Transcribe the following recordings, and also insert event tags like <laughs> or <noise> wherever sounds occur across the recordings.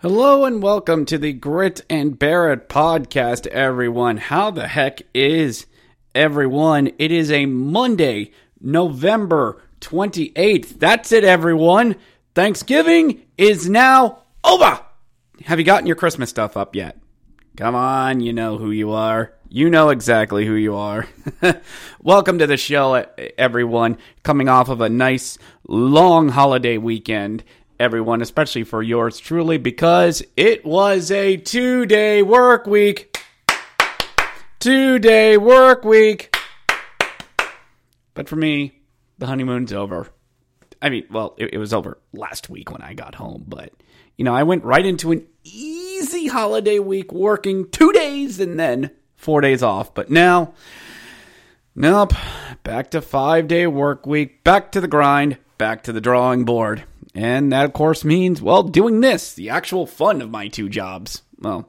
Hello and welcome to the Grit and Bear It podcast, everyone. How the heck is everyone? It is a Monday, November 28th. That's it, everyone. Thanksgiving is now over. Have you gotten your Christmas stuff up yet? Come on, you know who you are. You know exactly who you are. <laughs> Welcome to the show, everyone. Coming off of a nice long holiday weekend everyone, especially for yours truly, because it was a two day work week. Two day work week. But for me, the honeymoon's over. I mean, well, it, it, was over last week when I got home, but, you know, I went right into an easy holiday week working two days and then four days off. But now, nope, back to five day work week, back to the grind, back to the drawing board. And that, of course, means, well, doing this, the actual fun of my two jobs. Well,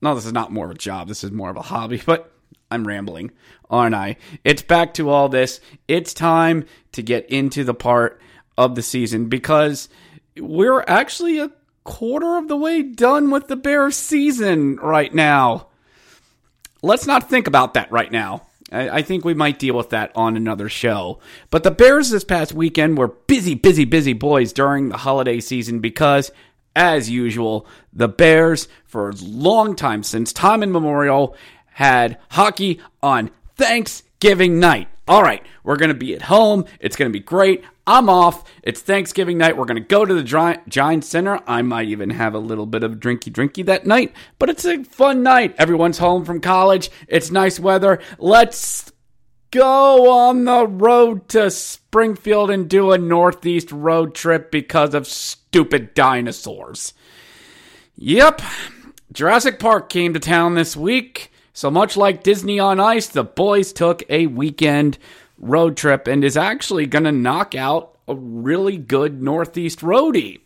no, this is not more of a job. This is more of a hobby, <laughs> but I'm rambling, aren't I? It's back to all this. It's time to get into the part of the season because we're actually a quarter of the way done with the Bears season right now. Let's not think about that right now. I, I think we might deal with that on another show. But the Bears this past weekend were busy, busy, busy boys during the holiday season because, as usual, the Bears, for a long time since time immemorial, had hockey on Thanksgiving night. All right, we're going to be at home. It's going to be great. I'm off. It's Thanksgiving night. We're going to go to the Giant Center. I might even have a little bit of drinky drinky that night, but it's a fun night. Everyone's home from college. It's nice weather. Let's go on the road to Springfield and do a Northeast road trip because of stupid dinosaurs. Yep, Jurassic Park came to town this week. So much like Disney on Ice, the boys took a weekend road trip and is actually going to knock out a really good Northeast roadie,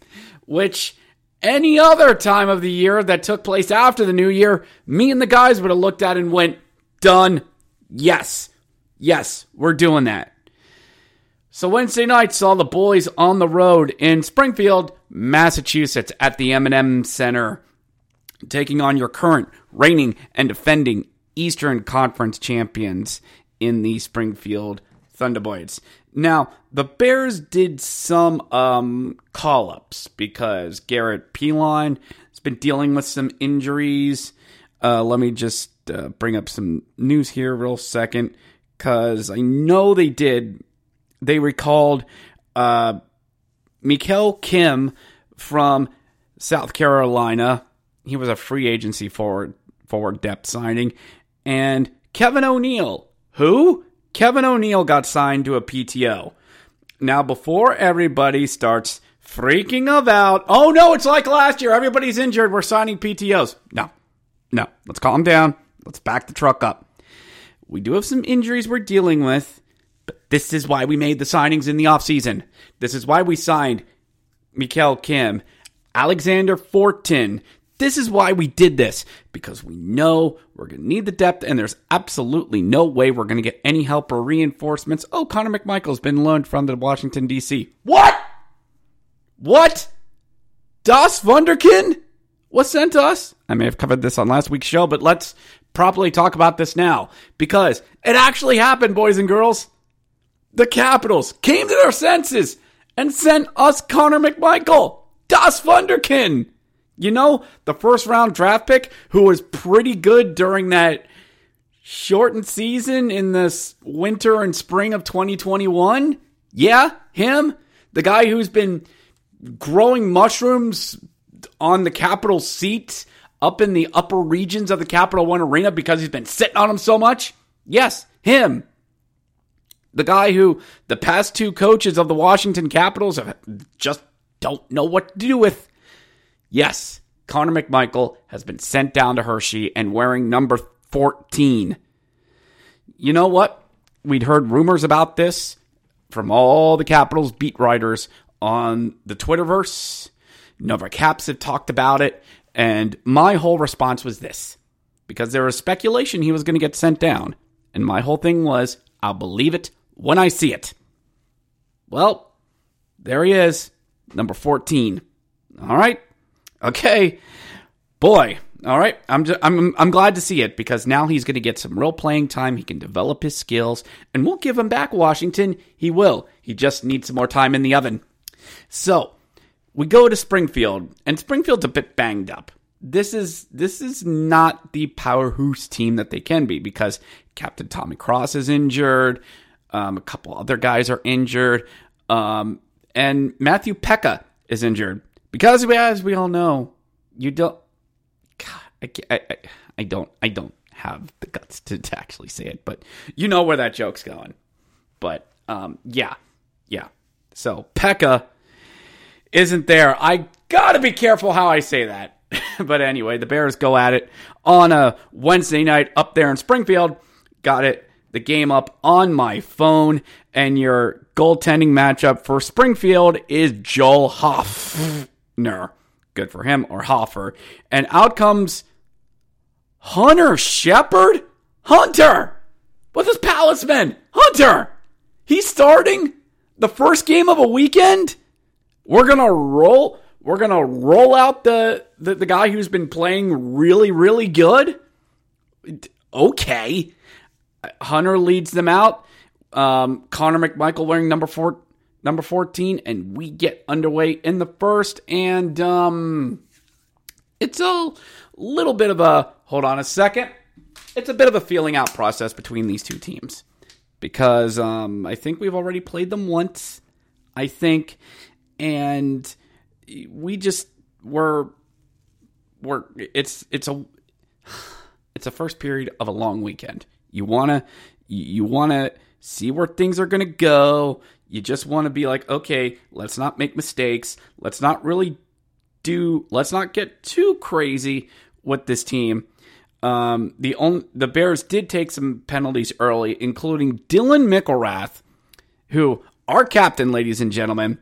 which any other time of the year that took place after the new year, me and the guys would have looked at and went, done. Yes. Yes, we're doing that. So Wednesday night saw the boys on the road in Springfield, Massachusetts at the M&M Center taking on your current reigning and defending Eastern Conference champions in the Springfield Thunderbirds. Now, the Bears did some um, call ups because Garrett Pilon has been dealing with some injuries. Uh, let me just uh, bring up some news here, real second, because I know they did. They recalled uh, Mikael Kim from South Carolina. He was a free agency forward forward depth signing, and Kevin O'Neill who? Kevin O'Neill got signed to a PTO. Now, before everybody starts freaking about, oh no, it's like last year, everybody's injured, we're signing PTOs. No, no, let's calm down. Let's back the truck up. We do have some injuries we're dealing with, but this is why we made the signings in the offseason. This is why we signed Mikael Kim, Alexander Fortin, this is why we did this because we know we're going to need the depth, and there's absolutely no way we're going to get any help or reinforcements. Oh, Connor McMichael's been loaned from the Washington, D.C. What? What? Das Wunderkind was sent us? I may have covered this on last week's show, but let's properly talk about this now because it actually happened, boys and girls. The Capitals came to their senses and sent us Connor McMichael, Das Wunderkind. You know, the first round draft pick who was pretty good during that shortened season in this winter and spring of 2021. Yeah, him, the guy who's been growing mushrooms on the Capitol seat up in the upper regions of the Capital One Arena because he's been sitting on them so much. Yes, him. The guy who the past two coaches of the Washington Capitals have just don't know what to do with. Yes, Connor McMichael has been sent down to Hershey and wearing number 14. You know what? We'd heard rumors about this from all the Capitals beat writers on the Twitterverse. Nova Caps have talked about it. And my whole response was this because there was speculation he was going to get sent down. And my whole thing was, I'll believe it when I see it. Well, there he is, number 14. All right. Okay. Boy, all right. I'm just, I'm I'm glad to see it because now he's going to get some real playing time. He can develop his skills, and we'll give him back Washington. He will. He just needs some more time in the oven. So, we go to Springfield, and Springfield's a bit banged up. This is this is not the powerhouse team that they can be because Captain Tommy Cross is injured. Um, a couple other guys are injured, um, and Matthew Peca is injured because, as we all know, you don't. God, I, I, I don't. I don't have the guts to, to actually say it, but you know where that joke's going. But um, yeah, yeah. So Peca isn't there. I gotta be careful how I say that. <laughs> but anyway, the Bears go at it on a Wednesday night up there in Springfield. Got it. The game up on my phone, and your goaltending matchup for Springfield is Joel Hoffner. Good for him, or Hofer. And out comes Hunter Shepard? Hunter! With his Palisman! Hunter! He's starting the first game of a weekend? We're gonna roll. We're gonna roll out the, the the guy who's been playing really really good. Okay, Hunter leads them out. Um, Connor McMichael wearing number four, number fourteen, and we get underway in the first. And um, it's a little bit of a hold on a second. It's a bit of a feeling out process between these two teams because um, I think we've already played them once. I think and we just were were it's it's a it's a first period of a long weekend. You want to you want to see where things are going to go. You just want to be like, okay, let's not make mistakes. Let's not really do let's not get too crazy with this team. Um, the only, the Bears did take some penalties early, including Dylan McIlrath, who our captain, ladies and gentlemen,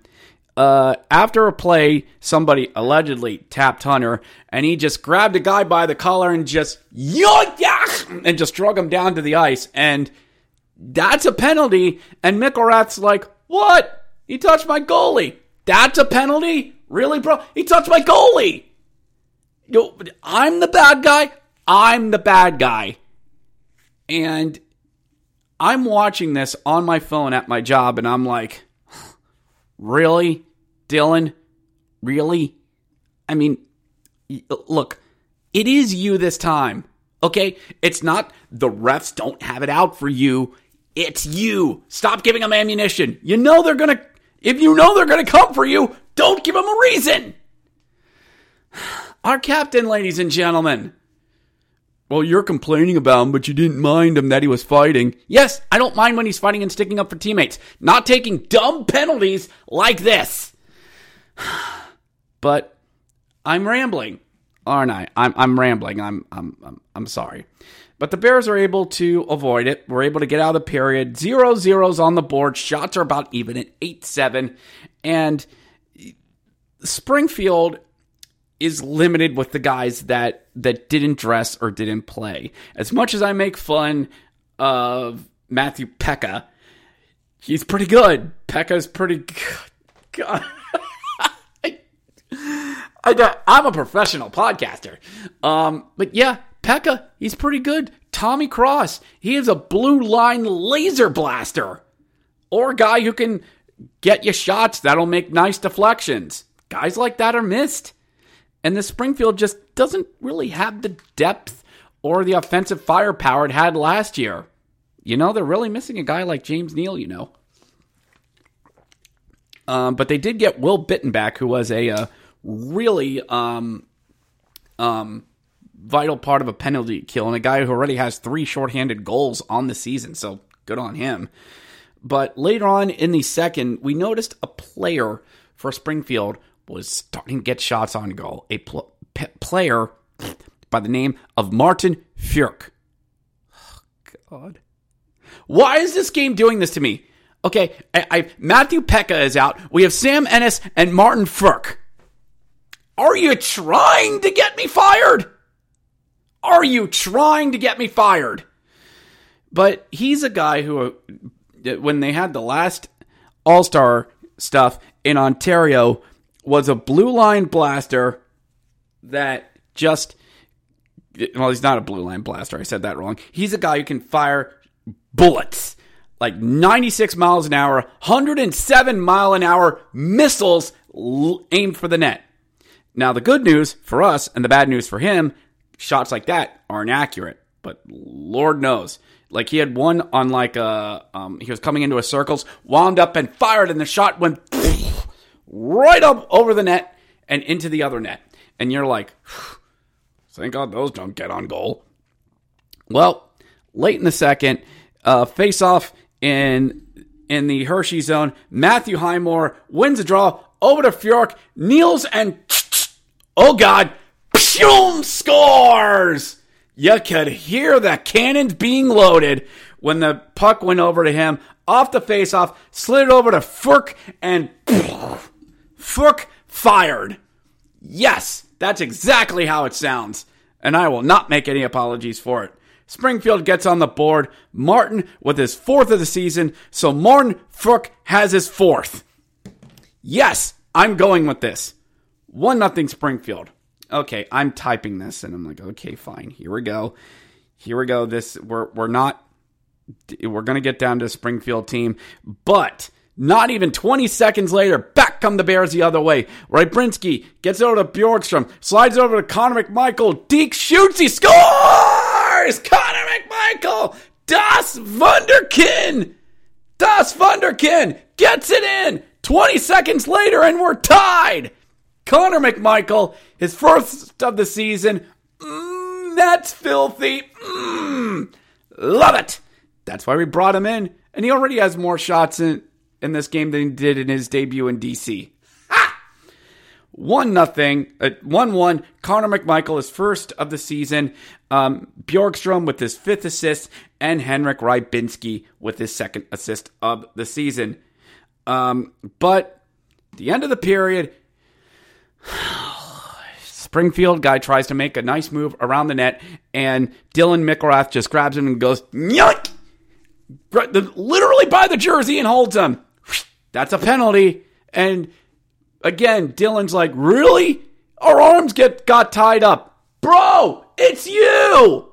uh, after a play, somebody allegedly tapped Hunter, and he just grabbed a guy by the collar and just yoink and just drug him down to the ice. And that's a penalty. And McIlrath's like, "What? He touched my goalie? That's a penalty? Really, bro? He touched my goalie? Yo, I'm the bad guy. I'm the bad guy." And I'm watching this on my phone at my job, and I'm like, <sighs> "Really?" Dylan, really? I mean, look, it is you this time, okay? It's not the refs don't have it out for you. It's you. Stop giving them ammunition. You know they're going to, if you know they're going to come for you, don't give them a reason. Our captain, ladies and gentlemen. Well, you're complaining about him, but you didn't mind him that he was fighting. Yes, I don't mind when he's fighting and sticking up for teammates, not taking dumb penalties like this. <sighs> but I'm rambling, aren't I? I'm, I'm rambling. I'm, I'm, I'm, I'm sorry. But the Bears are able to avoid it. We're able to get out of the period. Zero zeros on the board. Shots are about even at 8 7. And Springfield is limited with the guys that that didn't dress or didn't play. As much as I make fun of Matthew Peca, he's pretty good. Peca's pretty good. God. <laughs> I, am a professional podcaster. Um, but yeah, Peca, he's pretty good. Tommy Cross, he is a blue line laser blaster. Or a guy who can get you shots that'll make nice deflections. Guys like that are missed. And the Springfield just doesn't really have the depth or the offensive firepower it had last year. You know, they're really missing a guy like James Neal, you know. Um, but they did get Will Bittenback, who was a uh, really um, um, vital part of a penalty kill, and a guy who already has three shorthanded goals on the season. So good on him. But later on in the second, we noticed a player for Springfield was starting to get shots on goal. A pl- p- player by the name of Martin Frk. Oh, God. Why is this game doing this to me? Okay, I, I, Matthew Peca is out. We have Sam Anas and Martin Frk. Are you trying to get me fired? Are you trying to get me fired? But he's a guy who, uh, when they had the last All Star stuff in Ontario, was a blue line blaster that just. Well, he's not a blue line blaster. I said that wrong. He's a guy who can fire bullets like 96 miles an hour, 107 mile an hour missiles aimed for the net. Now, the good news for us and the bad news for him, shots like that aren't accurate. But Lord knows, like he had one on like a, um, he was coming into a circles, wound up and fired, and the shot went right up over the net and into the other net. And you're like, <sighs> thank God those don't get on goal. Well, late in the second, uh, face off in in the Hershey zone. Matthew Highmore wins a draw over to Fjork, kneels and <tsk> oh god, Pshum scores. You could hear the cannons being loaded when the puck went over to him off the faceoff, slid it over to Furk, and <laughs> Furk fired. Yes, that's exactly how it sounds, and I will not make any apologies for it. Springfield gets on the board. Martin with his fourth of the season. So Martin Fook has his fourth. Yes, I'm going with this. One nothing Springfield. Okay, I'm typing this and I'm like, okay, fine. Here we go. Here we go. This we're we're not we're gonna get down to the Springfield team, but not even 20 seconds later, back come the Bears the other way. Rybinski gets over to Borgstrom, slides over to Connor McMichael. Deke shoots, he scores! Connor McMichael! Das Wunderkind! Das Wunderkind gets it in! 20 seconds later, and we're tied! Connor McMichael, his first of the season. Mm, that's filthy. Mm, love it. That's why we brought him in. And he already has more shots in, in this game than he did in his debut in DC. One nothing, uh, one one. Connor McMichael is first of the season. Um, Borgstrom with his fifth assist, and Henrik Rybinski with his second assist of the season. Um, but the end of the period, Springfield guy tries to make a nice move around the net, and Dylan McIlrath just grabs him and goes yoink, literally by the jersey and holds him. That's a penalty, and Again, Dylan's like, really? Our arms get got tied up. Bro, it's you!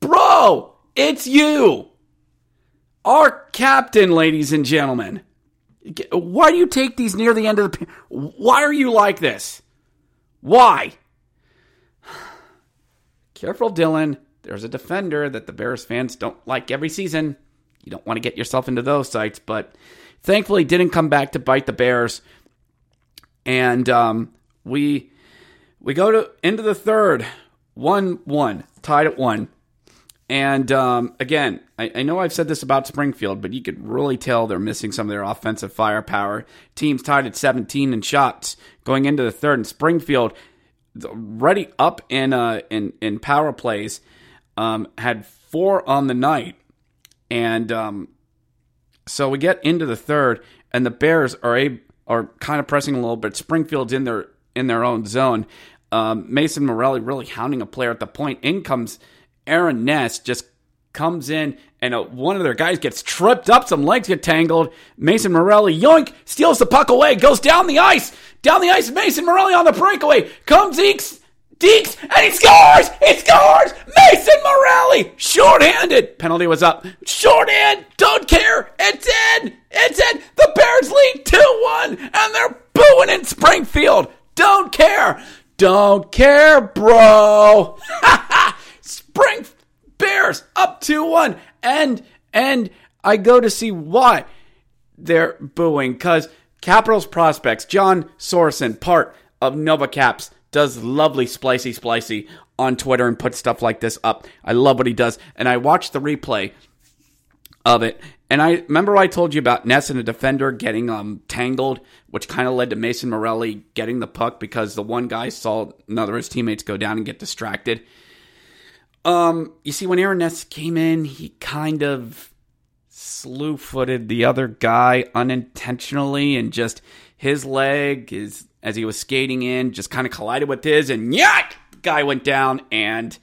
Bro, it's you! Our captain, ladies and gentlemen. Why do you take these near the end of the Why are you like this? Why? <sighs> Careful, Dylan. There's a defender that the Bears fans don't like every season. You don't want to get yourself into those sites, but thankfully didn't come back to bite the Bears and um, we we go to into the third, one one tied at one, and um, again, I, I, know I've said this about Springfield, but you could really tell they're missing some of their offensive firepower. Teams tied at seventeen in shots going into the third, and Springfield ready up in uh, in in power plays um, had four on the night, and um, so we get into the third, and the Bears are able are kind of pressing a little bit. Springfield's in their in their own zone. Um, Mason Morelli really hounding a player at the point. In comes Aaron Ness, just comes in, and uh, one of their guys gets tripped up. Some legs get tangled. Mason Morelli, yoink, steals the puck away, goes down the ice. Down the ice, Mason Morelli on the breakaway. Comes Eeks Deeks, and he scores! He scores! Mason Morelli! Short-handed. Penalty was up. Shorthand. Don't care. It's in. It's in. The Bears lead 2-1, and they're booing in Springfield. Don't care. Don't care, bro. <laughs> Spring Bears up 2-1. And, and I go to see why they're booing, because Capitals prospects, John Sorson, part of Nova Caps, does lovely splicey splicey on Twitter and puts stuff like this up. I love what he does. And I watched the replay of it. And I remember I told you about Ness and a defender getting um, tangled, which kind of led to Mason Morelli getting the puck because the one guy saw another of his teammates go down and get distracted. Um, you see, when Aaron Ness came in, he kind of slew footed the other guy unintentionally and just his leg is as he was skating in just kind of collided with his and yeah guy went down and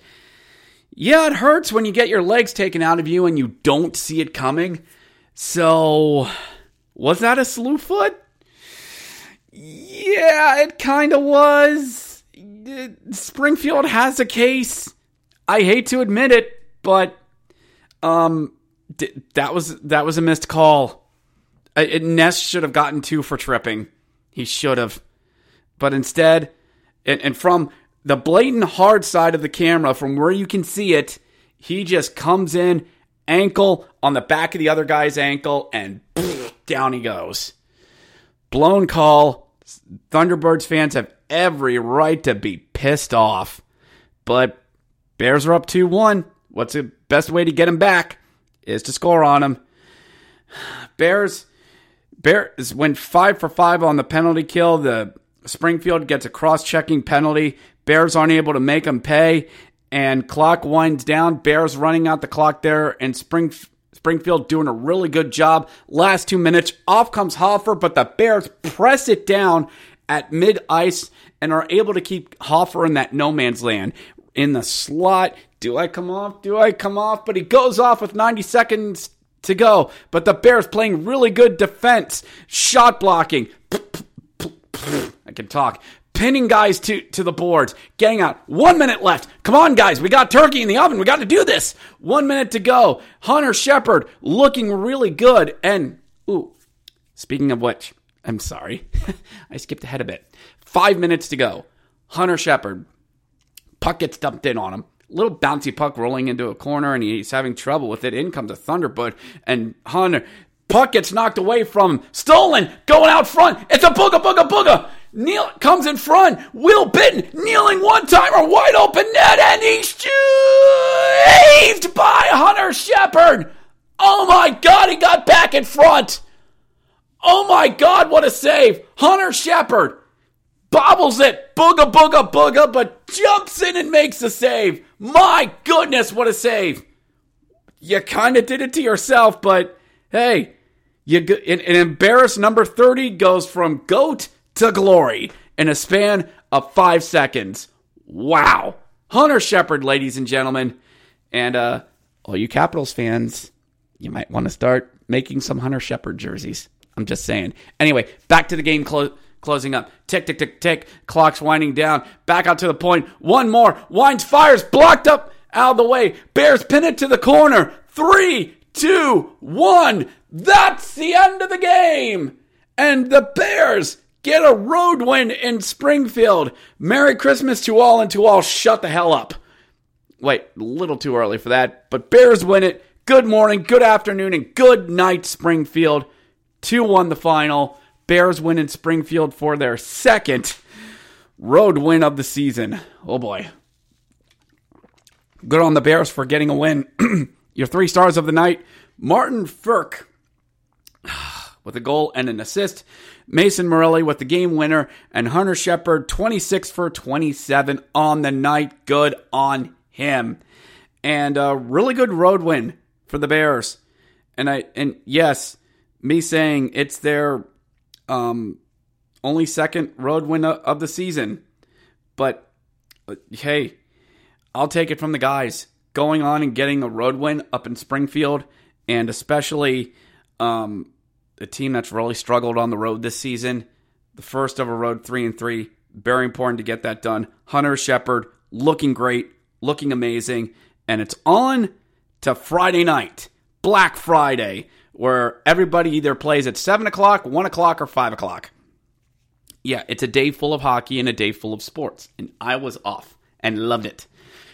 yeah it hurts when you get your legs taken out of you and you don't see it coming. So was that a slew foot yeah it kind of was springfield has a case i hate to admit it but um that was that was a missed call. It, Ness should have gotten two for tripping. He should have, but instead, and, and from the blatant hard side of the camera, from where you can see it, he just comes in ankle on the back of the other guy's ankle, and pff, <laughs> down he goes. Blown call. Thunderbirds fans have every right to be pissed off, but Bears are up two one. What's the best way to get him back? is to score on him. <sighs> Bears Bears went five for five on the penalty kill. The Springfield gets a cross-checking penalty. Bears aren't able to make them pay, and clock winds down. Bears running out the clock there, and Spring Springfield doing a really good job. Last two minutes, off comes Hofer, but the Bears press it down at mid ice and are able to keep Hofer in that no man's land in the slot. Do I come off? Do I come off? But he goes off with 90 seconds to go. But the Bears playing really good defense, shot blocking. I can talk. Pinning guys to, to the boards, getting out. One minute left. Come on, guys. We got turkey in the oven. We got to do this. One minute to go. Hunter Shepard looking really good. And, ooh, speaking of which, I'm sorry. <laughs> I skipped ahead a bit. Five minutes to go. Hunter Shepard Puck gets dumped in on him. Little bouncy puck rolling into a corner, and he's having trouble with it. In comes a Thunderbird, and Hunter. Puck gets knocked away from him. Stolen, going out front. It's a booga booga booga. Neil comes in front. Will Bitten kneeling one timer, wide open net, and he's saved by Hunter Shepard. Oh my God, he got back in front. Oh my God, what a save. Hunter Shepard bobbles it, booga booga booga, but jumps in and makes a save. My goodness, what a save! You kind of did it to yourself, but hey, you an, an embarrassed number thirty goes from goat to glory in a span of five seconds. Wow, Hunter Shepard, ladies and gentlemen, and uh, all you Capitals fans, you might want to start making some Hunter Shepard jerseys. I'm just saying. Anyway, back to the game close closing up. Tick, tick, tick, tick. Clock's winding down. Back out to the point. One more. Winds fires. Blocked up out of the way. Bears pin it to the corner. Three, two, one. That's the end of the game. And the Bears get a road win in Springfield. Merry Christmas to all and to all. Shut the hell up. Wait, a little too early for that. But Bears win it. Good morning, good afternoon, and good night, Springfield. 2 1 the final. Bears win in Springfield for their second road win of the season. Oh boy. Good on the Bears for getting a win. <clears throat> Your three stars of the night Martin Frk <sighs> with a goal and an assist. Mason Morelli with the game winner. And Hunter Shepard, 26 for 27 on the night. Good on him. And a really good road win for the Bears. And I and yes, me saying it's their um, only second road win of the season. But uh, hey, I'll take it from the guys. Going on and getting a road win up in Springfield, and especially um, a team that's really struggled on the road this season, the first of a road three and three. Very important to get that done. Hunter Shepard looking great, looking amazing. And it's on to Friday night, Black Friday, where everybody either plays at 7 o'clock, 1 o'clock, or 5 o'clock. Yeah, it's a day full of hockey and a day full of sports. And I was off and loved it.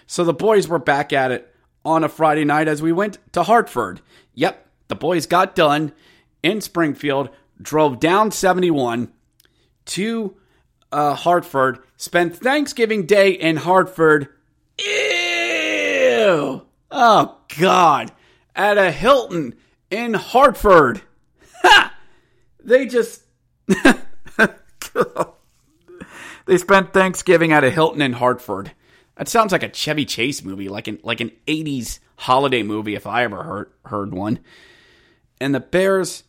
So the boys were back at it on a Friday night as we went to Hartford. Yep, the boys got done in Springfield, drove down 71 to uh, Hartford, spent Thanksgiving Day in Hartford. Ew! Oh, God. At a Hilton in Hartford. Ha! They just. <laughs> they spent Thanksgiving at a Hilton in Hartford. That sounds like a Chevy Chase movie, like an like an '80s holiday movie, if I ever heard heard one. And the Bears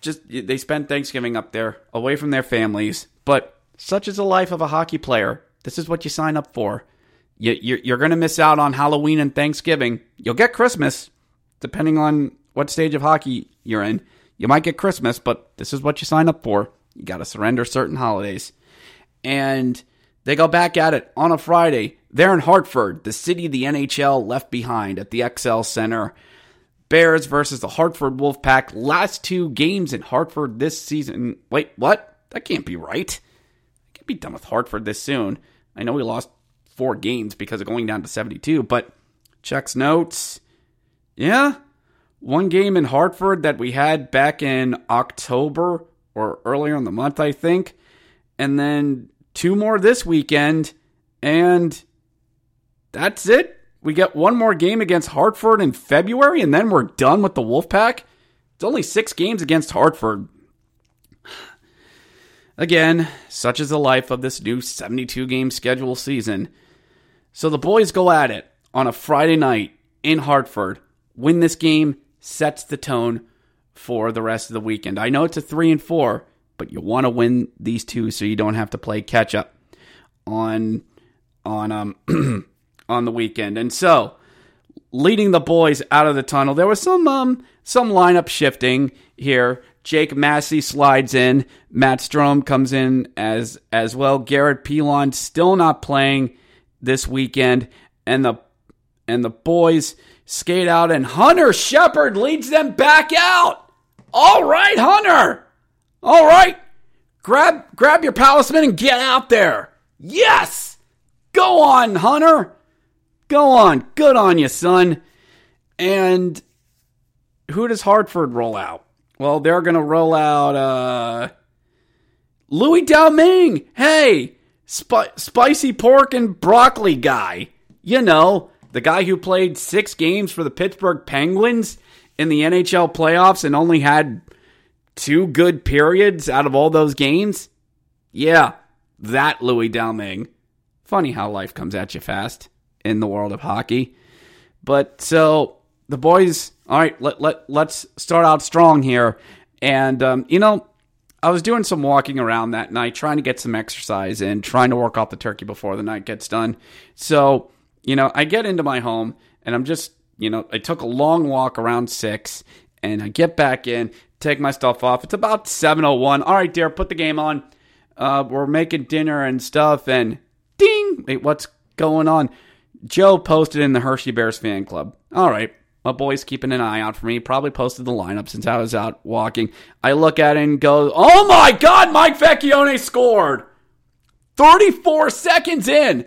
just they spent Thanksgiving up there, away from their families. But such is the life of a hockey player. This is what you sign up for. You, you're, you're going to miss out on Halloween and Thanksgiving. You'll get Christmas, depending on what stage of hockey you're in. You might get Christmas, but this is what you sign up for. You got to surrender certain holidays. And they go back at it on a Friday. They're in Hartford, the city the NHL left behind at the XL Center. Bears versus the Hartford Wolfpack. Last two games in Hartford this season. Wait, what? That can't be right. I can't be done with Hartford this soon. I know we lost four games because of going down to 72, but checks notes. Yeah, one game in Hartford that we had back in October or earlier in the month, I think. And then two more this weekend. And that's it. We get one more game against Hartford in February, and then we're done with the Wolfpack. It's only six games against Hartford. Again, such is the life of this new 72 game schedule season. So the boys go at it on a Friday night in Hartford. Win this game sets the tone for the rest of the weekend. I know it's a 3 and 4, but you want to win these two so you don't have to play catch up on on um <clears throat> on the weekend. And so, leading the boys out of the tunnel, there was some um, some lineup shifting here. Jake Massie slides in. Matt Strome comes in as as well. Garrett Pilon still not playing this weekend, and the and the boys skate out, and Hunter Shepard leads them back out. All right, Hunter. All right, grab grab your palisman and get out there. Yes, go on, Hunter. Go on. Good on you, son. And who does Hartford roll out? Well, they're going to roll out uh, Louis Domingue. Hey, sp- spicy pork and broccoli guy. You know, the guy who played six games for the Pittsburgh Penguins in the NHL playoffs and only had two good periods out of all those games. Yeah, that Louis Domingue. Funny how life comes at you fast in the world of hockey. But so the boys, all right, let, let, let's start out strong here. And, um, you know, I was doing some walking around that night, trying to get some exercise in, trying to work off the turkey before the night gets done. So, you know, I get into my home and I'm just, you know, I took a long walk around six and I get back in, take my stuff off. It's about 7.01. All right, dear, put the game on. Uh, we're making dinner and stuff and ding, wait, what's going on? Joe posted in the Hershey Bears fan club. All right, my boy's keeping an eye out for me. Probably posted the lineup since I was out walking. I look at it and go, "Oh my God, Mike Vecchione scored!" 34 seconds in.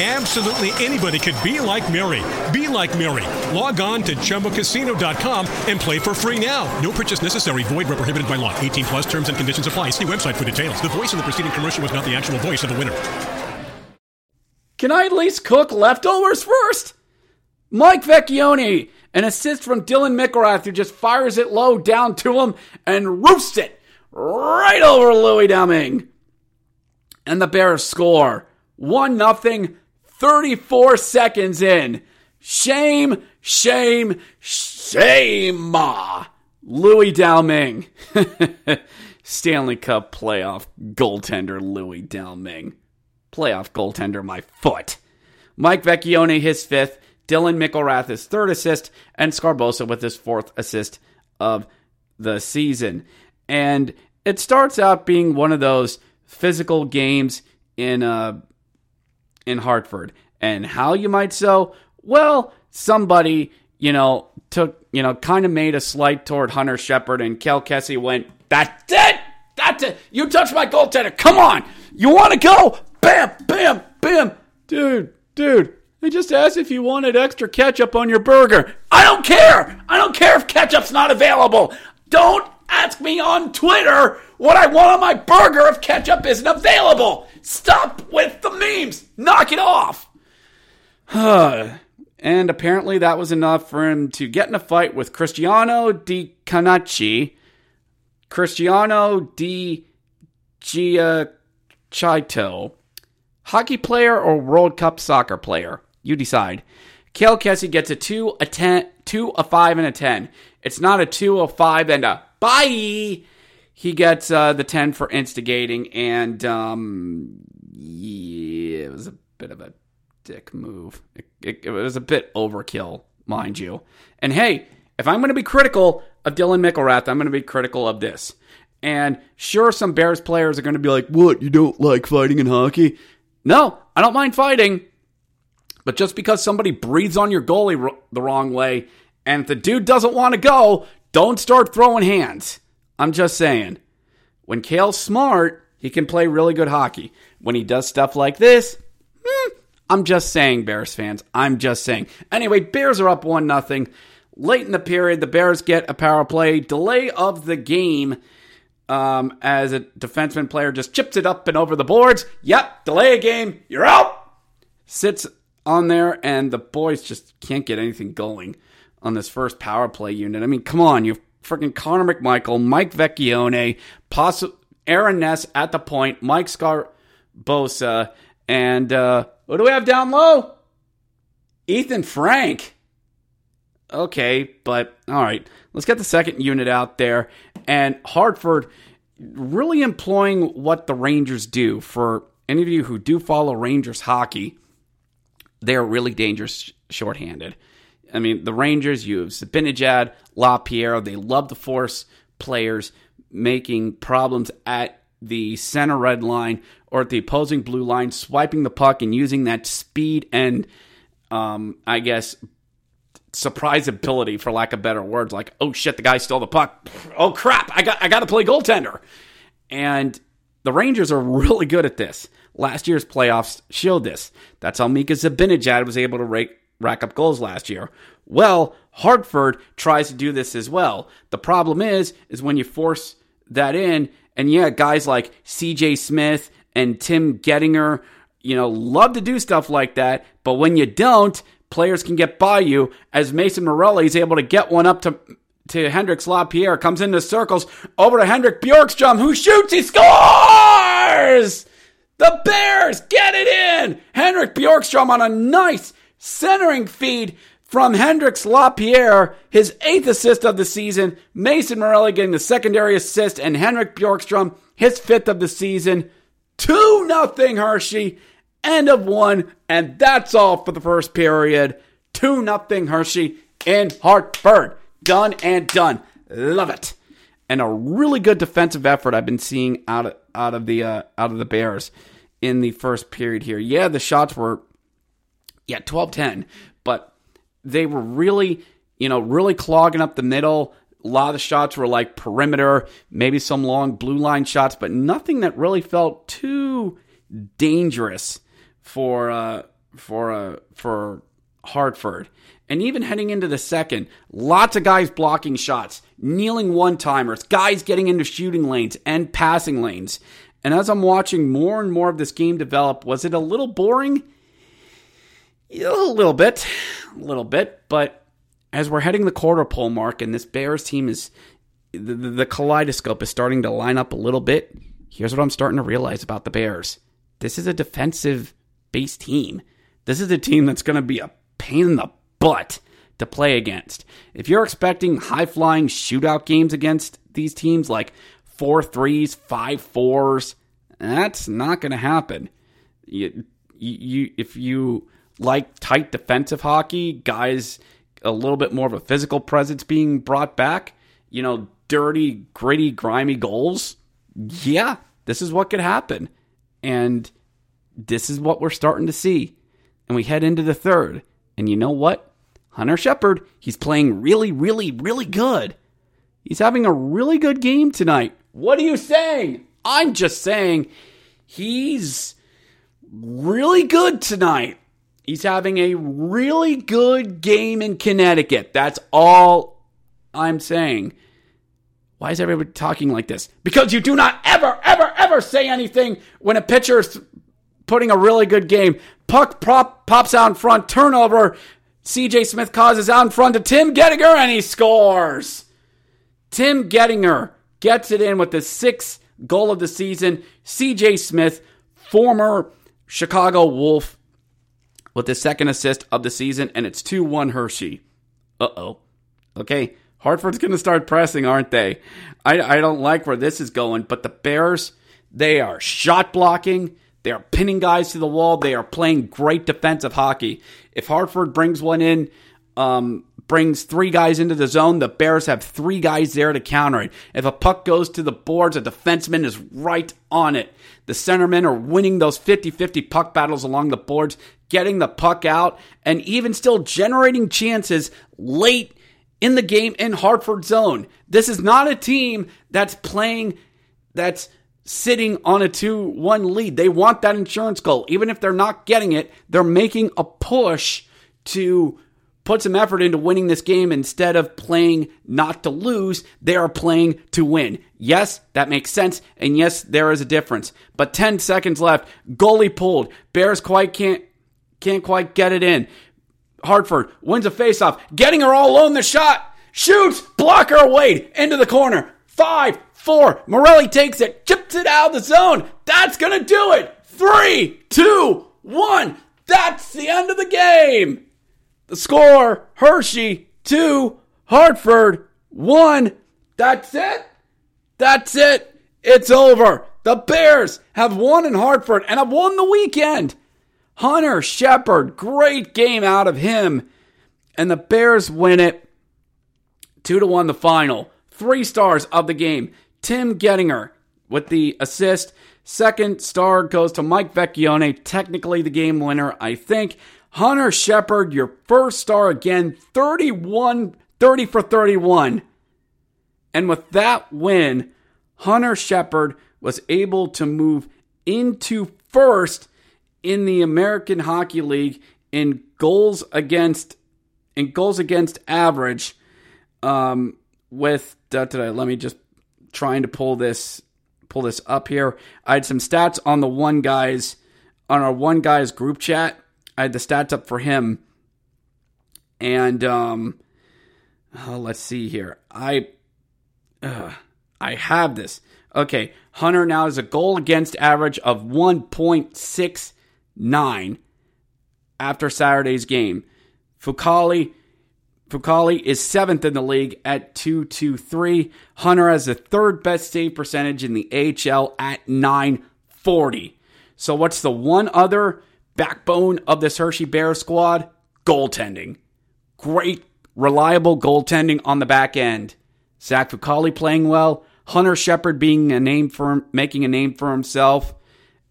Absolutely anybody could be like Mary. Be like Mary. Log on to ChumbaCasino.com and play for free now. No purchase necessary. Void where prohibited by law. 18 plus terms and conditions apply. See website for details. The voice in the preceding commercial was not the actual voice of the winner. Can I at least cook leftovers first? Mike Vecchione, an assist from Dylan McIlrath, who just fires it low down to him and roosts it right over Louis Domingue. And the Bears score 1 0, 34 seconds in. Shame, shame, shame. Louis Dalming. <laughs> Stanley Cup playoff goaltender Louis Dalming. Playoff goaltender, my foot. Mike Vecchione, his fifth. Dylan McIlrath, his third assist. And Sgarbossa with his fourth assist of the season. And it starts out being one of those physical games in uh, in Hartford. And how you might so? Well, somebody, you know, took, you know, kind of made a slight toward Hunter Shepard, and Kel Kessy went, That's it! That's it! You touched my goaltender! Come on! You want to go? Bam! Bam! Bam! Dude, dude, I just asked if you wanted extra ketchup on your burger. I don't care! I don't care if ketchup's not available! Don't ask me on Twitter what I want on my burger if ketchup isn't available! Stop with the memes! Knock it off! <sighs> and apparently that was enough for him to get in a fight with Cristiano Di Canacci. Cristiano Di Giacchito. Hockey player or World Cup soccer player? You decide. Kale Kessy gets a 2, a 10, 2, a 5, and a 10. It's not a 2, a 5, and a bye. He gets uh, the 10 for instigating, and um, yeah, it was a bit of a dick move. It, it, it was a bit overkill, mind you. And hey, if I'm going to be critical of Dylan McIlrath, I'm going to be critical of this. And sure, some Bears players are going to be like, what, you don't like fighting in hockey? No, I don't mind fighting. But just because somebody breathes on your goalie the wrong way, and if the dude doesn't want to go, don't start throwing hands. I'm just saying. When Kale's smart, he can play really good hockey. When he does stuff like this, hmm, I'm just saying, Bears fans. I'm just saying. Anyway, Bears are up 1 nothing. Late in the period, the Bears get a power play delay of the game um, as a defenseman player just chips it up and over the boards. Yep, delay a game. You're out. Sits on there, and the boys just can't get anything going on this first power play unit. I mean, come on, you freaking Connor McMichael, Mike Vecchione, possi- Aaron Ness at the point, Mike Sgarbossa, and uh, what do we have down low? Ethan Frank. Okay, but all right, let's get the second unit out there. And Hartford really employing what the Rangers do. For any of you who do follow Rangers hockey, they're really dangerous shorthanded. I mean, the Rangers, you have Zibanejad, LaPierre, they love to force players making problems at the center red line or at the opposing blue line, swiping the puck and using that speed and, um, I guess, surprise ability, for lack of better words. Like, oh shit, the guy stole the puck. Oh crap, I got I got to play goaltender. And the Rangers are really good at this. Last year's playoffs showed this. That's how Mika Zibanejad was able to rake, rack up goals last year. Well, Hartford tries to do this as well. The problem is, is when you force that in, and yeah, guys like C.J. Smith and Tim Gettinger, you know, love to do stuff like that. But when you don't, players can get by you. As Mason Morelli is able to get one up to to Hendrix Lapierre, comes into circles over to Hendrik Borgstrom, who shoots, he scores! The Bears get it in! Hendrik Bjorkstrom on a nice centering feed from Hendrix Lapierre, his eighth assist of the season. Mason Morelli getting the secondary assist, and Henrik Borgstrom, his fifth of the season. 2 nothing Hershey. End of one. And that's all for the first period. 2 nothing Hershey in Hartford. Done and done. Love it. And a really good defensive effort I've been seeing out of out of the uh, out of the Bears in the first period here. Yeah, the shots were yeah, 12-10, but they were really, you know, really clogging up the middle. A lot of the shots were like perimeter, maybe some long blue line shots, but nothing that really felt too dangerous for uh, for uh, for Hartford. And even heading into the second, lots of guys blocking shots, kneeling one timers, guys getting into shooting lanes and passing lanes. And as I'm watching more and more of this game develop, was it a little boring? A little bit, a little bit. But as we're heading the quarter pole mark and this Bears team is, the, the, kaleidoscope is starting to line up a little bit, here's what I'm starting to realize about the Bears. This is a defensive based team. This is a team that's going to be a pain in the butt to play against. If you're expecting high flying shootout games against these teams like four threes, five fours, that's not going to happen. You, you, if you like tight defensive hockey, guys, a little bit more of a physical presence being brought back, you know, dirty, gritty, grimy goals, yeah, this is what could happen. And this is what we're starting to see. And we head into the third. And you know what? Hunter Shepard, he's playing really, really, really good. He's having a really good game tonight. What are you saying? I'm just saying he's really good tonight. He's having a really good game in Connecticut. That's all I'm saying. Why is everybody talking like this? Because you do not ever, ever, ever say anything when a pitcher is putting a really good game. Puck prop, pops out in front, turnover. CJ Smith causes out in front to Tim Gettinger and he scores. Tim Gettinger gets it in with the sixth goal of the season. CJ Smith, former Chicago Wolf, with the second assist of the season, and it's 2 1 Hershey. Uh oh. Okay, Hartford's going to start pressing, aren't they? I, I don't like where this is going, but the Bears, they are shot blocking. They are pinning guys to the wall. They are playing great defensive hockey. If Hartford brings one in, um, brings three guys into the zone, the Bears have three guys there to counter it. If a puck goes to the boards, a defenseman is right on it. The centermen are winning those 50 50 puck battles along the boards, getting the puck out, and even still generating chances late in the game in Hartford zone. This is not a team that's playing, that's sitting on a 2 1 lead. They want that insurance goal. Even if they're not getting it, they're making a push to put some effort into winning this game instead of playing not to lose. They are playing to win. Yes, that makes sense. And yes, there is a difference. But 10 seconds left. Goalie pulled. Bears quite can't, can't quite get it in. Hartford wins a faceoff, Gettinger all alone the shot. Shoots, blocker Wade into the corner. Five, four. Morelli takes it, chips it out of the zone. That's gonna do it. Three, two, one. That's the end of the game. The score Hershey 2, Hartford 1. That's it. That's it. It's over. The Bears have won in Hartford and have won the weekend. Hunter Shepard, great game out of him. And the Bears win it 2 to 1 the final. Three stars of the game. Tim Gettinger with the assist. Second star goes to Mike Vecchione, technically the game winner, I think. Hunter Shepard, your first star again, 31, 30 for 31. And with that win, Hunter Shepard was able to move into first in the American Hockey League in goals against in goals against average. Um, with da, da, da, let me just trying to pull this pull this up here. I had some stats on the one guys on our one guys group chat I had the stats up for him, and um, oh, let's see here. I uh, I have this. Okay, Hunter now has a goal against average of 1.69 after Saturday's game. Fucale Fucale is seventh in the league at 223. Hunter has the third best save percentage in the AHL at 940. So, what's the one other backbone of this Hershey Bear squad, goaltending. Great, reliable goaltending on the back end. Zach Fucale playing well, Hunter Shepard being a name for making a name for himself,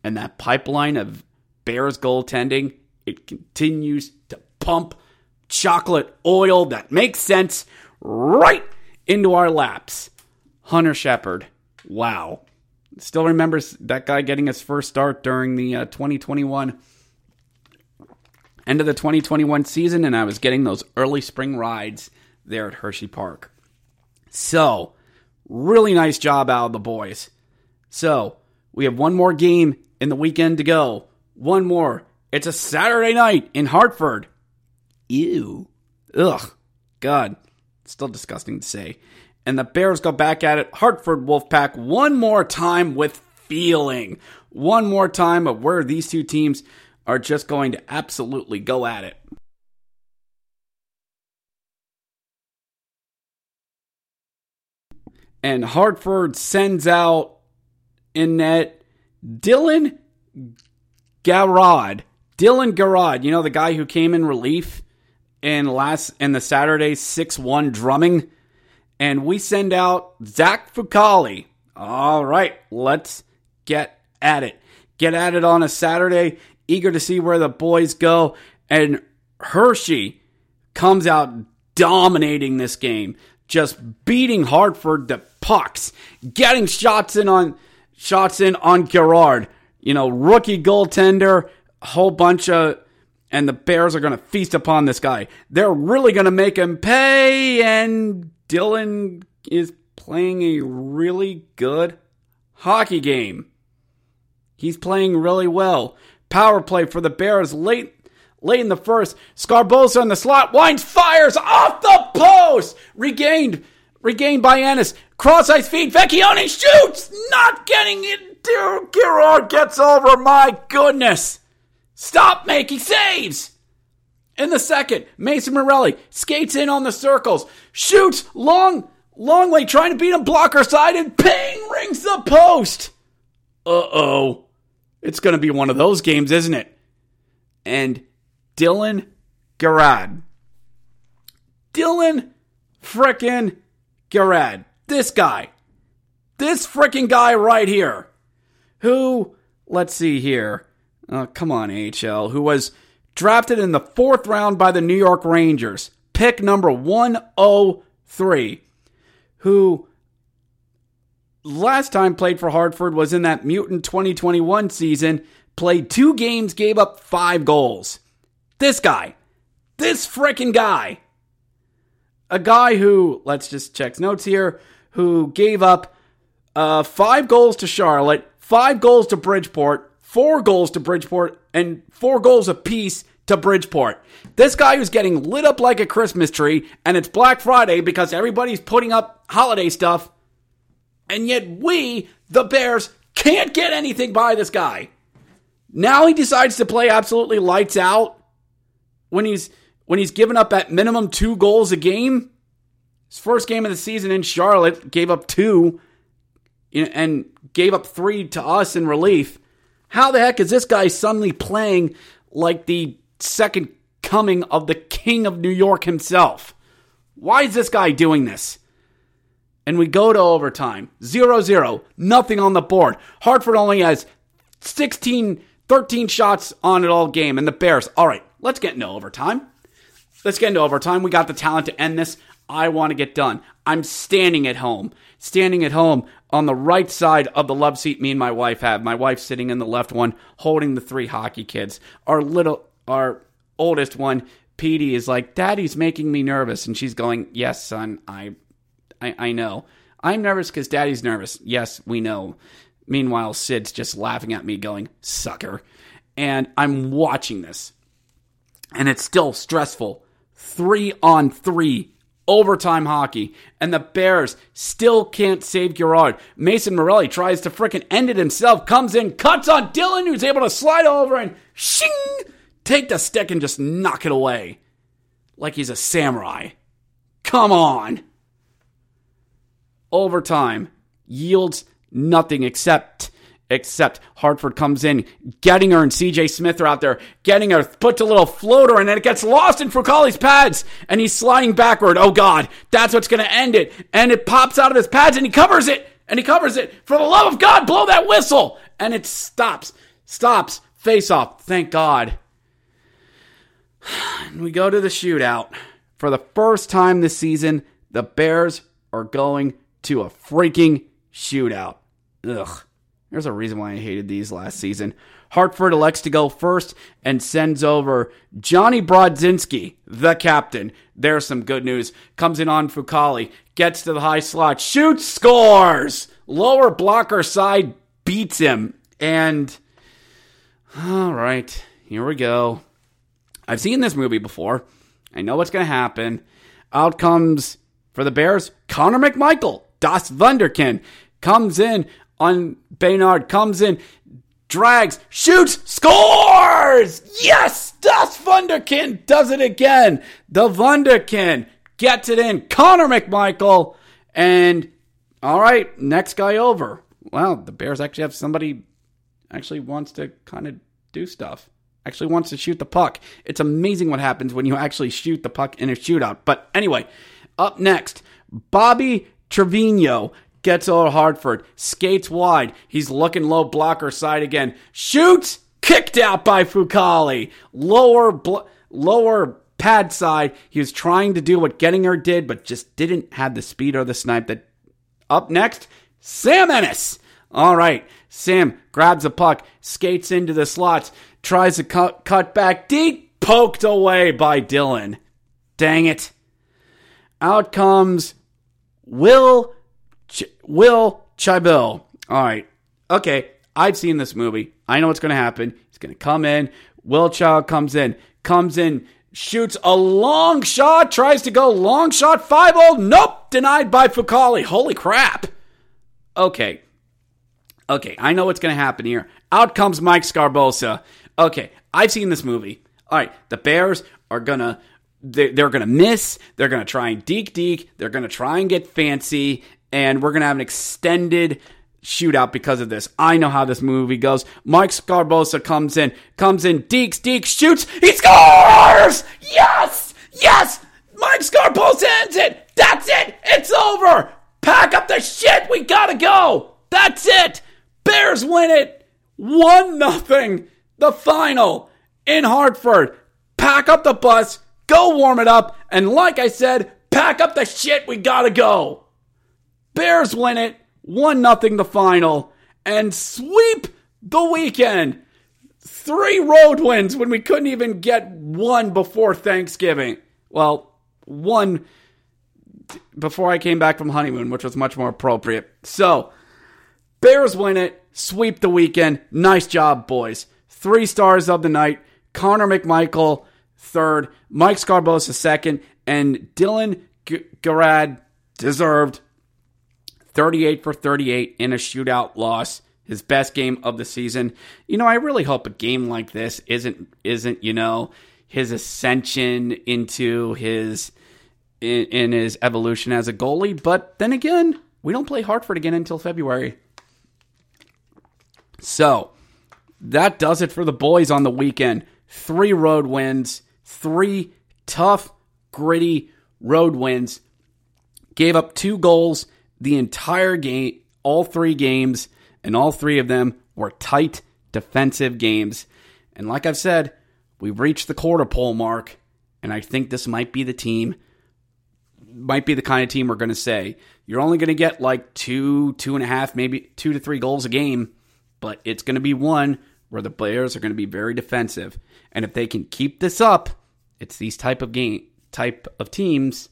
and that pipeline of Bears goaltending, it continues to pump chocolate oil that makes sense right into our laps. Hunter Shepard. Wow. Still remembers that guy getting his first start during the uh, 2021 end of the 2021 season, and I was getting those early spring rides there at Hershey Park. So, really nice job out of the boys. So, we have one more game in the weekend to go. One more. It's a Saturday night in Hartford. Ew. Ugh. God. Still disgusting to say. And the Bears go back at it. Hartford Wolfpack one more time with feeling. One more time of where these two teams are just going to absolutely go at it. And Hartford sends out in net Dylan Garand. Dylan Garand, you know the guy who came in relief in last in the Saturday 6-1 drumming. And we send out Zach Fucale. All right, let's get at it. Get at it on a Saturday. Eager to see where the boys go. And Hershey comes out dominating this game, just beating Hartford the pucks, getting shots in on shots in on Garand. You know, rookie goaltender, whole bunch of and the Bears are going to feast upon this guy. They're really going to make him pay and Dylan is playing a really good hockey game. He's playing really well. Power play for the Bears late late in the first. Sgarbossa in the slot. Wines fires off the post. Regained. Regained by Anas. Cross ice feed. Vecchione shoots. Not getting it. Dear Garand gets over. My goodness. Stop making saves. In the second, Mason Morelli skates in on the circles. Shoots long, long way trying to beat him blocker side and ping rings the post. Uh oh. It's going to be one of those games, isn't it? And Dylan Garand. Dylan frickin' Garand. This guy. This frickin' guy right here. Who, let's see here. Uh, come on, HL. Who was drafted in the fourth round by the New York Rangers. Pick number 103. Who last time played for Hartford was in that mutant 2021 season, played two games, gave up five goals. This guy, this freaking guy, a guy who, let's just check notes here, who gave up uh, five goals to Charlotte, five goals to Bridgeport, four goals to Bridgeport, and four goals apiece to Bridgeport. This guy who's getting lit up like a Christmas tree, and it's Black Friday because everybody's putting up holiday stuff and yet we, the Bears, can't get anything by this guy. Now he decides to play absolutely lights out when he's when he's given up at minimum two goals a game. His first game of the season in Charlotte gave up two and gave up three to us in relief. How the heck is this guy suddenly playing like the second coming of the king of New York himself? Why is this guy doing this? And we go to overtime. 0 0, nothing on the board. Hartford only has 16, 13 shots on it all game, and the Bears, all right, let's get into overtime. Let's get into overtime. We got the talent to end this. I want to get done. I'm standing at home, standing at home on the right side of the love seat me and my wife have. My wife sitting in the left one, holding the three hockey kids. Our little, our oldest one, Petey, is like, Daddy's making me nervous. And she's going, Yes, son, I I, I know. I'm nervous because daddy's nervous. Yes, we know. Meanwhile, Sid's just laughing at me, going, sucker. And I'm watching this. And it's still stressful. Three on three overtime hockey, and the Bears still can't save Garand. Mason Morelli tries to fricking end it himself, comes in, cuts on Dylan, who's able to slide over and shing, take the stick and just knock it away. Like he's a samurai. Come on overtime yields nothing except except Hartford comes in, Gettinger and CJ Smith are out there. Gettinger, puts a little floater and then it gets lost in Fucale's pads and he's sliding backward. Oh God, that's what's going to end it. And it pops out of his pads and he covers it and he covers it. For the love of God, blow that whistle. And it stops, stops, face off. Thank God. <sighs> And we go to the shootout. For the first time this season, the Bears are going to a freaking shootout. Ugh. There's a reason why I hated these last season. Hartford elects to go first and sends over Johnny Brodzinski, the captain. There's some good news. Comes in on Fucale, gets to the high slot, shoots, scores! Lower blocker side beats him. And, all right, here we go. I've seen this movie before. I know what's going to happen. Outcomes for the Bears Connor McMichael, Das Wunderkind, comes in on Garand, comes in, drags, shoots, scores! Yes! Das Wunderkind does it again. The Wunderkind gets it in. Connor McMichael. And, all right, next guy over. Well, the Bears actually have somebody actually wants to kind of do stuff. Actually wants to shoot the puck. It's amazing what happens when you actually shoot the puck in a shootout. But anyway, up next, Bobby Trivigno gets over Hartford, skates wide. He's looking low blocker side again. Shoots, kicked out by Fucale. Lower, bl- lower pad side. He was trying to do what Gettinger did, but just didn't have the speed or the snipe. That up next, Sam Anas. All right, Sam grabs a puck, skates into the slots, tries to cut, cut back deep, poked away by Dylan. Dang it. Out comes Will Ch- Will Cuylle. All right. Okay. I've seen this movie. I know what's going to happen. He's going to come in. Will Cuylle comes in, comes in, shoots a long shot, tries to go long shot, 5 0. Nope. Denied by Fucale. Holy crap. Okay. Okay. I know what's going to happen here. Out comes Mike Sgarbossa. Okay. I've seen this movie. All right. The Bears are going to they're, they're going to miss. They're going to try and deke deke. They're going to try and get fancy. And we're going to have an extended shootout because of this. I know how this movie goes. Mike Sgarbossa comes in, comes in, deeks, deeks, shoots. He scores! Yes! Yes! Mike Sgarbossa ends it. That's it. It's over. Pack up the shit. We got to go. That's it. Bears win it. 1 nothing. The final in Hartford. Pack up the bus go warm it up, and like I said, pack up the shit, we gotta go. Bears win it, 1 nothing the final, and sweep the weekend. Three road wins when we couldn't even get one before Thanksgiving. Well, one before I came back from honeymoon, which was much more appropriate. So, Bears win it, sweep the weekend. Nice job, boys. Three stars of the night. Connor McMichael, third, Mike Sgarbossa second, and Dylan G- Garand deserved 38 for 38 in a shootout loss. His best game of the season. You know, I really hope a game like this isn't isn't you know his ascension into his in, in his evolution as a goalie. But then again, we don't play Hartford again until February. So that does it for the boys on the weekend. Three road wins, three tough, gritty road wins. Gave up two goals the entire game, all three games, and all three of them were tight defensive games. And like I've said, we've reached the quarter pole mark, and I think this might be the team, might be the kind of team we're going to say you're only going to get like two, two and a half, maybe two to three goals a game, but it's going to be one where the players are going to be very defensive. And if they can keep this up, it's these type of game type of teams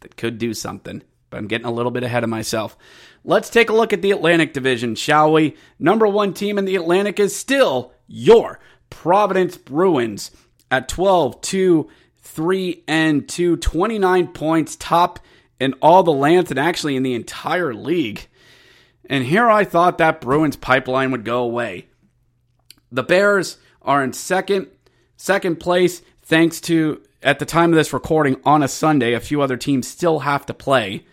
that could do something. But I'm getting a little bit ahead of myself. Let's take a look at the Atlantic Division, shall we? Number one team in the Atlantic is still your Providence Bruins at 12, 2, 3, and 2, 29 points, top in all the lands and actually in the entire league. And here I thought that Bruins pipeline would go away. The Bears are in second, second place thanks to at the time of this recording on a Sunday, a few other teams still have to play.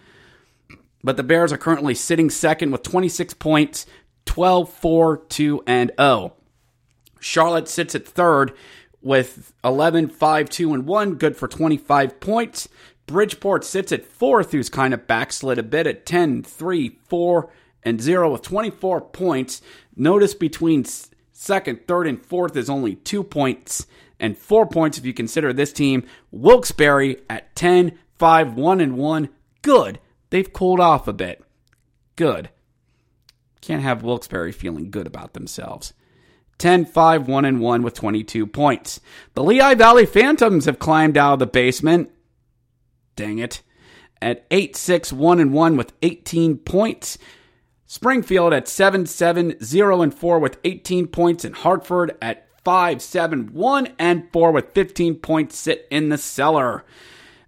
But the Bears are currently sitting second with 26 points, 12 4 2 and 0. Charlotte sits at third with 11 5 2 and 1, good for 25 points. Bridgeport sits at fourth, who's kind of backslid a bit at 10 3 4 and 0 with 24 points. Notice between second, third, and fourth is only two points and four points if you consider this team. Wilkes-Barre at 10, 5, 1, and 1. Good. They've cooled off a bit. Good. Can't have Wilkes-Barre feeling good about themselves. 10 5 1 and 1 with 22 points. The Lehigh Valley Phantoms have climbed out of the basement. Dang it. At 8 6 1 and 1 with 18 points. Springfield at 7 7 0 and 4 with 18 points. And Hartford at 5 7 1 and 4 with 15 points sit in the cellar.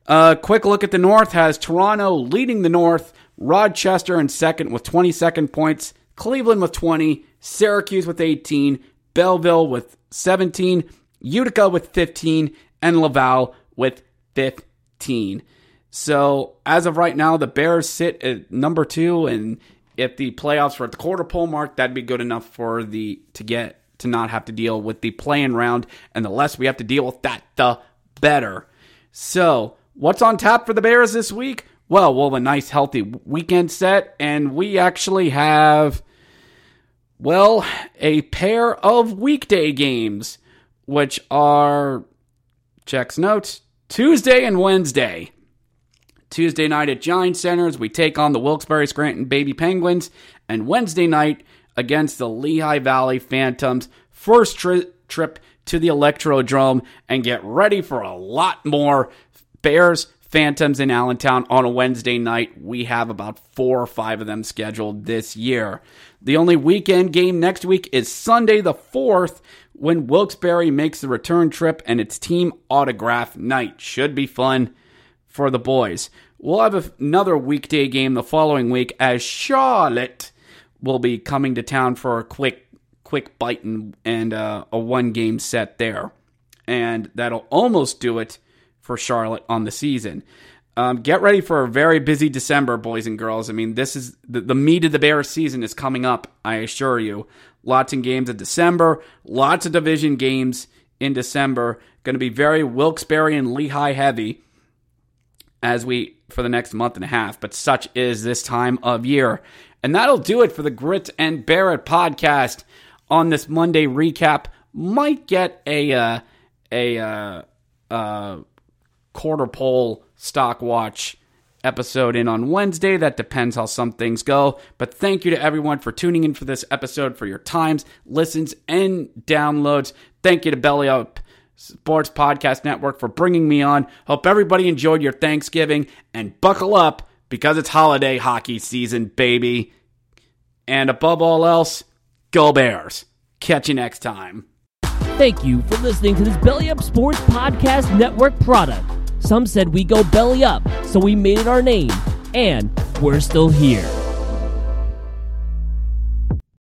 A uh, quick look at the North has Toronto leading the North, Rochester in second with 22nd points, Cleveland with 20, Syracuse with 18, Belleville with 17, Utica with 15, and Laval with 15. So as of right now, the Bears sit at number two, and if the playoffs were at the quarter pole mark, that'd be good enough for the to get to not have to deal with the playing round, and the less we have to deal with that, the better. So what's on tap for the Bears this week? Well, we'll have a nice healthy weekend set, and we actually have well, a pair of weekday games, which are, checks notes, Tuesday and Wednesday. Tuesday night at Giant Centers, we take on the Wilkes-Barre Scranton Baby Penguins, and Wednesday night against the Lehigh Valley Phantoms. First tri- trip to the Electrodrome, and get ready for a lot more Bears Phantoms in Allentown on a Wednesday night. We have about four or five of them scheduled this year. The only weekend game next week is Sunday the 4th when Wilkes-Barre makes the return trip and it's team autograph night. Should be fun for the boys. We'll have another weekday game the following week as Charlotte will be coming to town for a quick quick bite and, and uh, a one game set there. And that'll almost do it for Charlotte on the season. Um, get ready for a very busy December, boys and girls. I mean, this is the, the meat of the Bears season is coming up, I assure you. Lots of games in December, lots of division games in December. Going to be very Wilkes-Barre and Lehigh heavy as we for the next month and a half, but such is this time of year. And that'll do it for the Grit and Bear It podcast on this Monday recap. Might get a uh, a uh, uh, quarter pole stock watch episode in on Wednesday. That depends how some things go. But thank you to everyone for tuning in for this episode, for your times, listens, and downloads. Thank you to Belly Up Sports Podcast Network for bringing me on. Hope everybody enjoyed your Thanksgiving and buckle up because it's holiday hockey season, baby. And above all else, go Bears. Catch you next time. Thank you for listening to this Belly Up Sports Podcast Network product. Some said we go belly up, so we made it our name, and we're still here.